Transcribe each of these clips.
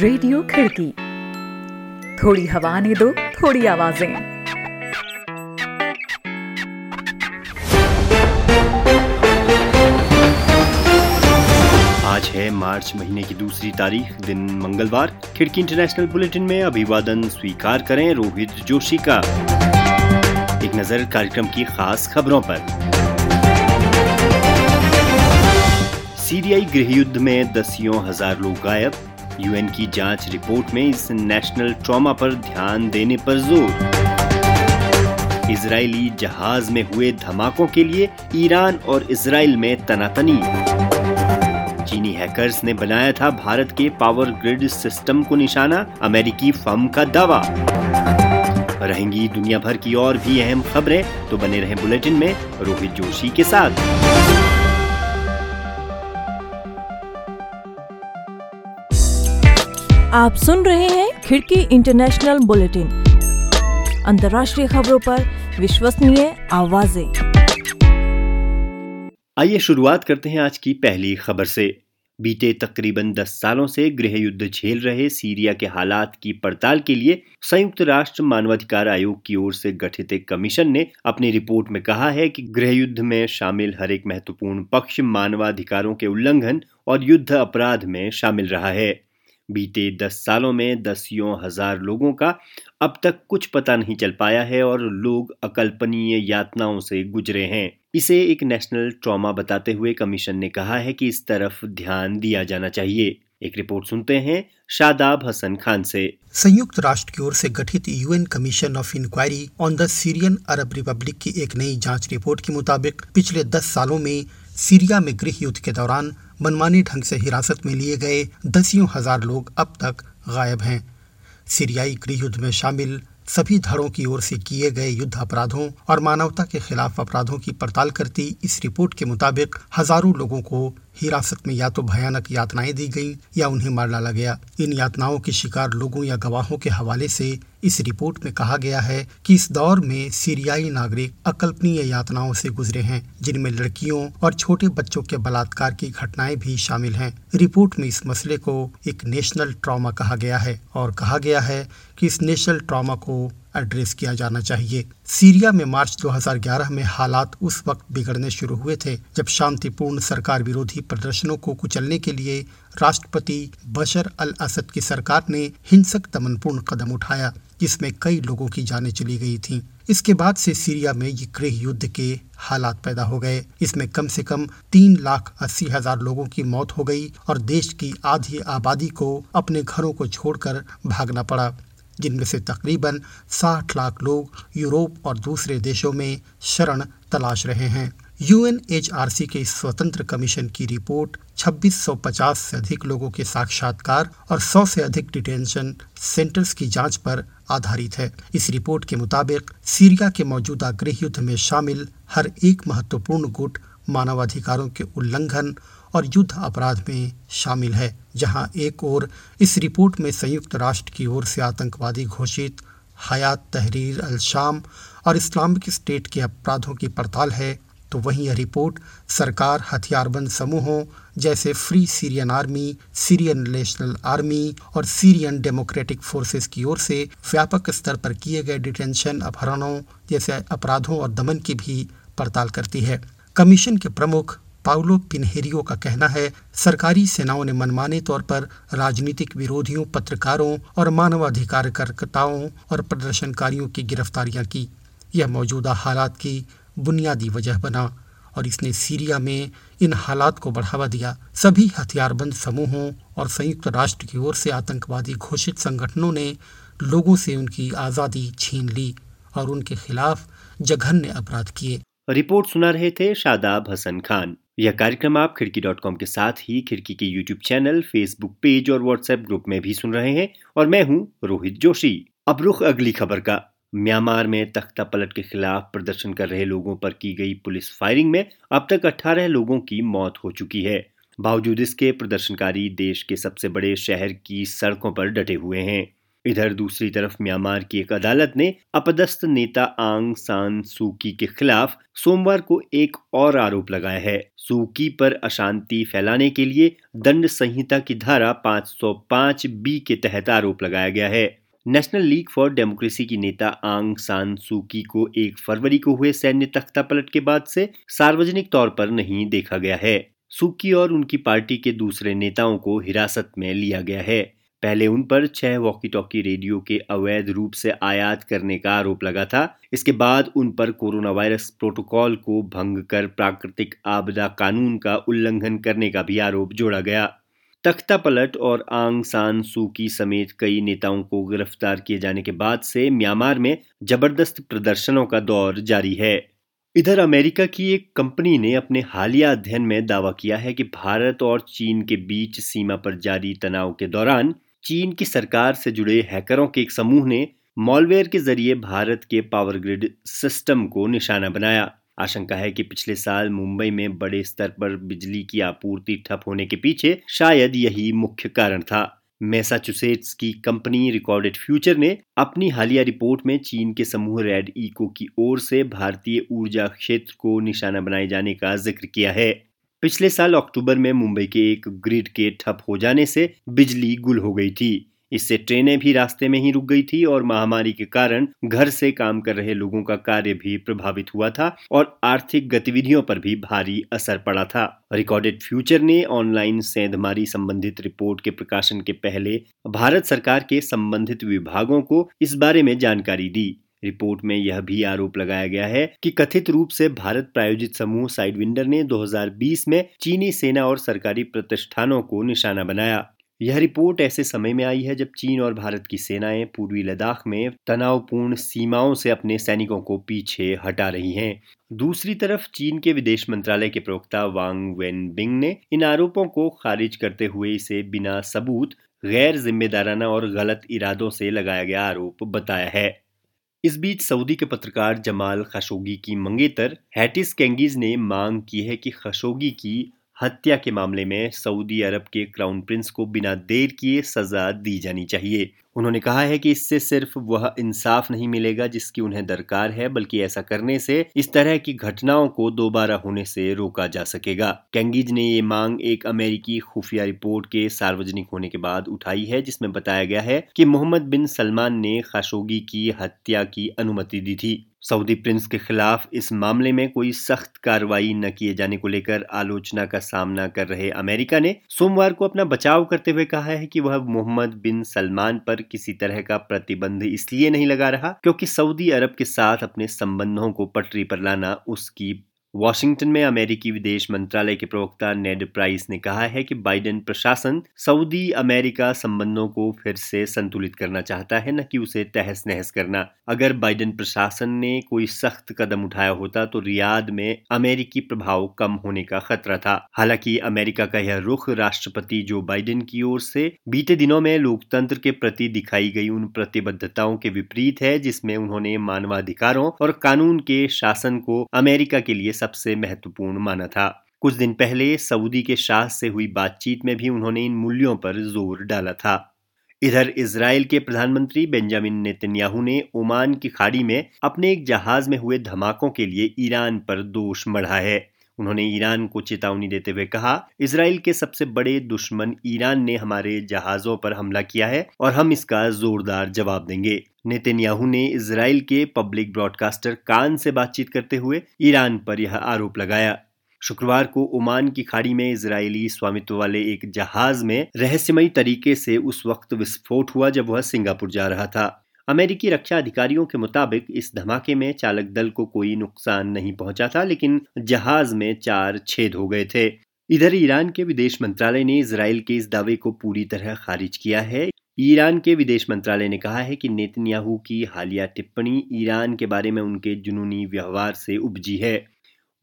Radio खिड़की। थोड़ी हवा ने दो, थोड़ी आवाज़ें। आज है मार्च महीने की दूसरी तारीख, दिन मंगलवार। खिड़की इंटरनेशनल बुलेटिन में अभिवादन स्वीकार करें रोहित जोशी का। एक नज़र कार्यक्रम की खास खबरों पर। सीरियाई गृह युद्ध में दसियों हज़ार लोग गायब। यूएन की जाँच रिपोर्ट में इस नेशनल ट्रॉमा पर ध्यान देने पर ज़ोर। इजरायली जहाज़ में हुए धमाकों के लिए ईरान और इसराइल में तनातनी। चीनी हैकर्स ने बनाया था भारत के पावर ग्रिड सिस्टम को निशाना, अमेरिकी फर्म का दावा। रहेंगी दुनिया भर की और भी अहम खबरें तो बने रहें बुलेटिन में रोहित जोशी के साथ। आप सुन रहे हैं खिड़की इंटरनेशनल बुलेटिन। अंतर्राष्ट्रीय खबरों पर विश्वसनीय आवाज़ें। आइए शुरुआत करते हैं आज की पहली खबर से। बीते तकरीबन 10 सालों से गृह युद्ध झेल रहे सीरिया के हालात की पड़ताल के लिए संयुक्त राष्ट्र मानवाधिकार आयोग की ओर से गठित एक कमीशन ने अपनी रिपोर्ट में कहा है कि गृह युद्ध में शामिल हर एक महत्वपूर्ण पक्ष मानवाधिकारों के उल्लंघन और युद्ध अपराध में शामिल रहा है। बीते दस सालों में दसियों हज़ार लोगों का अब तक कुछ पता नहीं चल पाया है और लोग अकल्पनीय यातनाओं से गुजरे हैं। इसे एक नेशनल ट्रॉमा बताते हुए कमीशन ने कहा है कि इस तरफ़ ध्यान दिया जाना चाहिए। एक रिपोर्ट सुनते हैं शादाब हसन खान से। संयुक्त राष्ट्र की ओर से गठित UN Commission of Inquiry on the Syrian Arab Republic की एक नई जाँच रिपोर्ट के मुताबिक पिछले दस सालों में सीरिया में गृह युद्ध के दौरान मनमानी ढंग से हिरासत में लिए गए दसियों हज़ार लोग अब तक गायब हैं। सीरियाई गृहयुद्ध में शामिल सभी धड़ों की ओर से किए गए युद्ध अपराधों और मानवता के खिलाफ अपराधों की पड़ताल करती इस रिपोर्ट के मुताबिक हज़ारों लोगों को हिरासत में या तो भयानक यातनाएँ दी गईं या उन्हें मार डाला गया। इन यातनाओं के शिकार लोगों या गवाहों के हवाले से इस रिपोर्ट में कहा गया है कि इस दौर में सीरियाई नागरिक अकल्पनीय यातनाओं से गुजरे हैं, जिनमें लड़कियों और छोटे बच्चों के बलात्कार की घटनाएँ भी शामिल हैं। रिपोर्ट में इस मसले को एक नेशनल ट्रॉमा कहा गया है और कहा गया है कि इस नेशनल ट्रॉमा को एड्रेस किया जाना चाहिए। सीरिया में मार्च 2011 में हालात उस वक्त बिगड़ने शुरू हुए थे, जब शांतिपूर्ण सरकार विरोधी प्रदर्शनों को कुचलने के लिए राष्ट्रपति बशर अल असद की सरकार ने हिंसक दमनपूर्ण कदम उठाया, जिसमें कई लोगों की जानें चली गई थीं। इसके बाद से सीरिया में ये गृह युद्ध के हालात पैदा हो गए। इसमें कम से कम तीन लाख अस्सी हज़ार लोगों की मौत हो गई और देश की आधी आबादी को अपने घरों को छोड़कर भागना पड़ा। जिनमें से तकरीबन 60 लाख लोग यूरोप और दूसरे देशों में शरण तलाश रहे हैं। यूएनएचआरसी के इस स्वतंत्र कमीशन की रिपोर्ट 2650 से अधिक लोगों के साक्षात्कार और 100 से अधिक डिटेंशन सेंटर्स की जाँच पर आधारित है। इस रिपोर्ट के मुताबिक सीरिया के मौजूदा गृह युद्ध में शामिल हर एक महत्वपूर्ण गुट मानवाधिकारों के उल्लंघन और युद्ध अपराध में शामिल है, जहाँ एक ओर इस रिपोर्ट में संयुक्त राष्ट्र की ओर से आतंकवादी घोषित हयात तहरीर अल शाम और इस्लामिक स्टेट के अपराधों की पड़ताल है। तो वहीं यह रिपोर्ट सरकार हथियारबंद समूहों जैसे Free Syrian Army, Syrian National Army और सीरियन डेमोक्रेटिक फोर्सेस की ओर से व्यापक स्तर पर किए गए डिटेंशन अपहरणों जैसे अपराधों और दमन की भी पड़ताल करती है। कमीशन के प्रमुख पाउलो पिनहेरियो का कहना है, सरकारी सेनाओं ने मनमाने तौर पर राजनीतिक विरोधियों, पत्रकारों और मानवाधिकार कार्यकर्ताओं और प्रदर्शनकारियों की गिरफ्तारियाँ की। यह मौजूदा हालात की बुनियादी वजह बना और इसने सीरिया में इन हालात को बढ़ावा दिया। सभी हथियारबंद समूहों और संयुक्त राष्ट्र की ओर से आतंकवादी घोषित संगठनों ने लोगों से उनकी आज़ादी छीन ली और उनके खिलाफ जघन्य अपराध किए। रिपोर्ट सुना रहे थे शादाब हसन खान। यह कार्यक्रम आप खिड़की डॉट कॉम के साथ ही खिड़की के यूट्यूब चैनल, फेसबुक पेज और व्हाट्सएप ग्रुप में भी सुन रहे हैं और मैं हूँ रोहित जोशी। अब रुख अगली खबर का। म्यांमार में तख्ता पलट के खिलाफ प्रदर्शन कर रहे लोगों पर की गई पुलिस फायरिंग में अब तक 18 लोगों की मौत हो चुकी है। बावजूद इसके, प्रदर्शनकारी देश के सबसे बड़े शहर की सड़कों पर डटे हुए हैं। इधर दूसरी तरफ़ म्यांमार की एक अदालत ने अपदस्थ नेता आंग सान सूकी के खिलाफ सोमवार को एक और आरोप लगाया है। सूकी पर अशांति फैलाने के लिए दंड संहिता की धारा 505 बी के तहत आरोप लगाया गया है। नेशनल लीग फॉर डेमोक्रेसी की नेता आंग सान सूकी को एक फरवरी को हुए सैन्य तख्ता पलट के बाद से सार्वजनिक तौर पर नहीं देखा गया है। सूकी और उनकी पार्टी के दूसरे नेताओं को हिरासत में लिया गया है। पहले उन पर छह वॉकी टॉकी रेडियो के अवैध रूप से आयात करने का आरोप लगा था। इसके बाद उन पर कोरोना वायरस प्रोटोकॉल को भंग कर प्राकृतिक आपदा कानून का उल्लंघन करने का भी आरोप जोड़ा गया। तख्ता पलट और आंग सान सूकी समेत कई नेताओं को गिरफ़्तार किए जाने के बाद से म्यांमार में ज़बरदस्त प्रदर्शनों का दौर जारी है। इधर अमेरिका की एक कंपनी ने अपने हालिया अध्ययन में दावा किया है कि भारत और चीन के बीच सीमा पर जारी तनाव के दौरान चीन की सरकार से जुड़े हैकरों के एक समूह ने मॉलवेयर के ज़रिए भारत के पावर ग्रिड सिस्टम को निशाना बनाया। आशंका है कि पिछले साल मुंबई में बड़े स्तर पर बिजली की आपूर्ति ठप होने के पीछे शायद यही मुख्य कारण था। मैसाचुसेट्स की कंपनी रिकॉर्डेड फ्यूचर ने अपनी हालिया रिपोर्ट में चीन के समूह रेड इको की ओर से भारतीय ऊर्जा क्षेत्र को निशाना बनाए जाने का ज़िक्र किया है। पिछले साल अक्टूबर में मुंबई के एक ग्रिड के ठप हो जाने से बिजली गुल हो गई थी। इससे ट्रेनें भी रास्ते में ही रुक गई थी और महामारी के कारण घर से काम कर रहे लोगों का कार्य भी प्रभावित हुआ था और आर्थिक गतिविधियों पर भी भारी असर पड़ा था। रिकॉर्डेड फ्यूचर ने ऑनलाइन सेंधमारी संबंधित रिपोर्ट के प्रकाशन के पहले भारत सरकार के संबंधित विभागों को इस बारे में जानकारी दी। रिपोर्ट में यह भी आरोप लगाया गया है कि कथित रूप से भारत प्रायोजित समूह साइडविंडर ने 2020 में चीनी सेना और सरकारी प्रतिष्ठानों को निशाना बनाया। यह रिपोर्ट ऐसे समय में आई है जब चीन और भारत की सेनाएँ पूर्वी लद्दाख में तनावपूर्ण सीमाओं से अपने सैनिकों को पीछे हटा रही हैं। दूसरी तरफ़, चीन के विदेश मंत्रालय के प्रवक्ता वांग वेन बिंग ने इन आरोपों को खारिज करते हुए इसे बिना सबूत, गैर जिम्मेदाराना और गलत इरादों से लगाया गया आरोप बताया है। इस बीच सऊदी के पत्रकार जमाल खशोगी की मंगेतर, हैटिस कैंगीज ने मांग की है कि खशोगी की हत्या के मामले में सऊदी अरब के क्राउन प्रिंस को बिना देर किए सजा दी जानी चाहिए। उन्होंने कहा है कि इससे सिर्फ़ वह इंसाफ नहीं मिलेगा जिसकी उन्हें दरकार है, बल्कि ऐसा करने से इस तरह की घटनाओं को दोबारा होने से रोका जा सकेगा। कैंगिज ने ये मांग एक अमेरिकी खुफिया रिपोर्ट के सार्वजनिक होने के बाद उठाई है, जिसमें बताया गया है कि मोहम्मद बिन सलमान ने खाशोगी की हत्या की अनुमति दी थी। सऊदी प्रिंस के खिलाफ इस मामले में कोई सख्त कार्रवाई न किए जाने को लेकर आलोचना का सामना कर रहे अमेरिका ने सोमवार को अपना बचाव करते हुए कहा है कि वह मोहम्मद बिन सलमान पर किसी तरह का प्रतिबंध इसलिए नहीं लगा रहा क्योंकि सऊदी अरब के साथ अपने संबंधों को पटरी पर लाना उसकी वॉशिंगटन में अमेरिकी विदेश मंत्रालय के प्रवक्ता नेड प्राइस ने कहा है कि बाइडेन प्रशासन सऊदी अमेरिका संबंधों को फिर से संतुलित करना चाहता है, न कि उसे तहस नहस करना। अगर बाइडेन प्रशासन ने कोई सख्त कदम उठाया होता तो रियाद में अमेरिकी प्रभाव कम होने का खतरा था। हालाँकि अमेरिका का यह रुख राष्ट्रपति जो बाइडेन की ओर से बीते दिनों में लोकतंत्र के प्रति दिखाई गई उन प्रतिबद्धताओं के विपरीत है, जिसमें उन्होंने मानवाधिकारों और कानून के शासन को अमेरिका के लिए सबसे महत्वपूर्ण माना था। कुछ दिन पहले सऊदी के शाह से हुई बातचीत में भी उन्होंने इन मूल्यों पर ज़ोर डाला था। इधर इसराइल के प्रधानमंत्री बेंजामिन नेतन्याहू ने ओमान की खाड़ी में अपने एक जहाज़ में हुए धमाकों के लिए ईरान पर दोष मढ़ा है। उन्होंने ईरान को चेतावनी देते हुए कहा इसराइल के सबसे बड़े दुश्मन ईरान ने हमारे जहाजों पर हमला किया है और हम इसका जोरदार जवाब देंगे। नेतन्याहू ने इसराइल के पब्लिक ब्रॉडकास्टर कान से बातचीत करते हुए ईरान पर यह आरोप लगाया। शुक्रवार को ओमान की खाड़ी में इजरायली स्वामित्व वाले एक जहाज़ में रहस्यमयी तरीके से उस वक्त विस्फोट हुआ जब वह सिंगापुर जा रहा था। अमेरिकी रक्षा अधिकारियों के मुताबिक, इस धमाके में चालक दल को कोई नुकसान नहीं पहुँचा था, लेकिन जहाज़ में चार छेद हो गए थे। इधर ईरान के विदेश मंत्रालय ने इसराइल के इस दावे को पूरी तरह खारिज किया है। ईरान के विदेश मंत्रालय ने कहा है कि नेतन्याहू की हालिया टिप्पणी ईरान के बारे में उनके जुनूनी व्यवहार से उपजी है।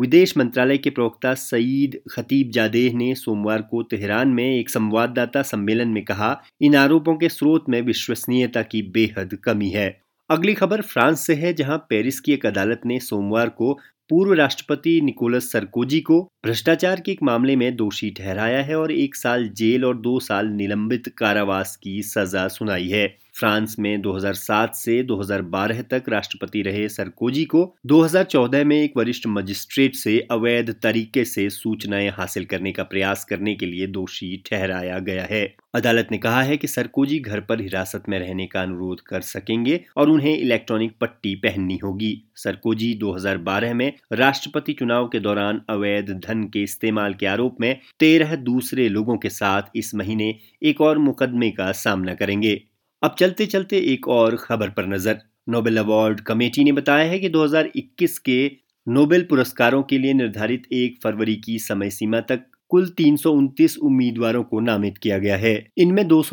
विदेश मंत्रालय के प्रवक्ता सईद खतीब जादेह ने सोमवार को तेहरान में एक संवाददाता सम्मेलन में कहा, इन आरोपों के स्रोत में विश्वसनीयता की बेहद कमी है। अगली खबर फ्रांस से है, जहाँ पेरिस की एक अदालत ने सोमवार को पूर्व राष्ट्रपति निकोलस सरकोजी को भ्रष्टाचार के एक मामले में दोषी ठहराया है और एक साल जेल और दो साल निलंबित कारावास की सजा सुनाई है। फ्रांस में 2007 से 2012 तक राष्ट्रपति रहे सरकोजी को 2014 में एक वरिष्ठ मजिस्ट्रेट से अवैध तरीके से सूचनाएँ हासिल करने का प्रयास करने के लिए दोषी ठहराया गया है। अदालत ने कहा है कि सरकोजी घर पर हिरासत में रहने का अनुरोध कर सकेंगे और उन्हें इलेक्ट्रॉनिक पट्टी पहननी होगी। सरकोजी 2012 में राष्ट्रपति चुनाव के दौरान अवैध धन के इस्तेमाल के आरोप में तेरह दूसरे लोगों के साथ इस महीने एक और मुकदमे का सामना करेंगे। अब चलते चलते एक और खबर पर नज़र। नोबेल अवार्ड कमेटी ने बताया है कि 2021 के नोबेल पुरस्कारों के लिए निर्धारित एक फरवरी की समय सीमा तक कुल तीन सौ उनतीस उम्मीदवारों को नामित किया गया है। इनमें दो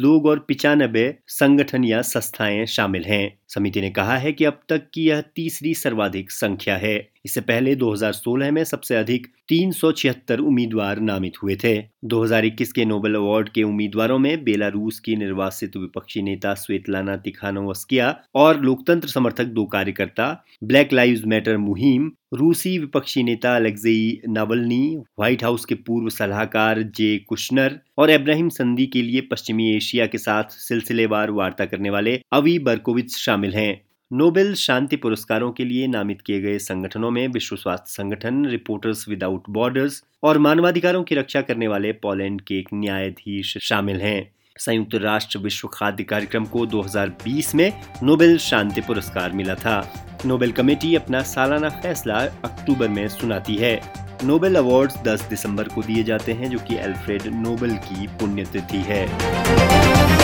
लोग और पिचानबे संगठन या संस्थाएँ शामिल हैं। समिति ने कहा है कि अब तक की यह तीसरी सर्वाधिक संख्या है। इससे पहले 2016 में सबसे अधिक तीन सौ छिहत्तर उम्मीदवार नामित हुए थे। 2021 के नोबेल अवार्ड के उम्मीदवारों में बेलारूस की निर्वासित विपक्षी नेता स्वेतलाना तिखानोवस्किया और लोकतंत्र समर्थक दो कार्यकर्ता, ब्लैक लाइव मैटर मुहिम, रूसी विपक्षी नेता अलेक्जेई नावलनी, व्हाइट हाउस के पूर्व सलाहकार जे कुशनर और इब्राहिम संधि के लिए पश्चिमी एशिया के साथ सिलसिलेवार वार्ता करने वाले अवी बर्कोविच शामिल हैं। नोबेल शांति पुरस्कारों के लिए नामित किए गए संगठनों में विश्व स्वास्थ्य संगठन रिपोर्टर्स विदाउट बॉर्डर्स और मानवाधिकारों की रक्षा करने वाले पोलैंड के एक न्यायाधीश शामिल हैं। संयुक्त राष्ट्र विश्व खाद्य कार्यक्रम को 2020 में नोबेल शांति पुरस्कार मिला था। नोबेल कमेटी अपना सालाना फैसला अक्टूबर में सुनाती है। नोबेल अवार्ड्स 10 दिसंबर को दिए जाते हैं, जो कि एल्फ्रेड नोबेल की पुण्यतिथि है।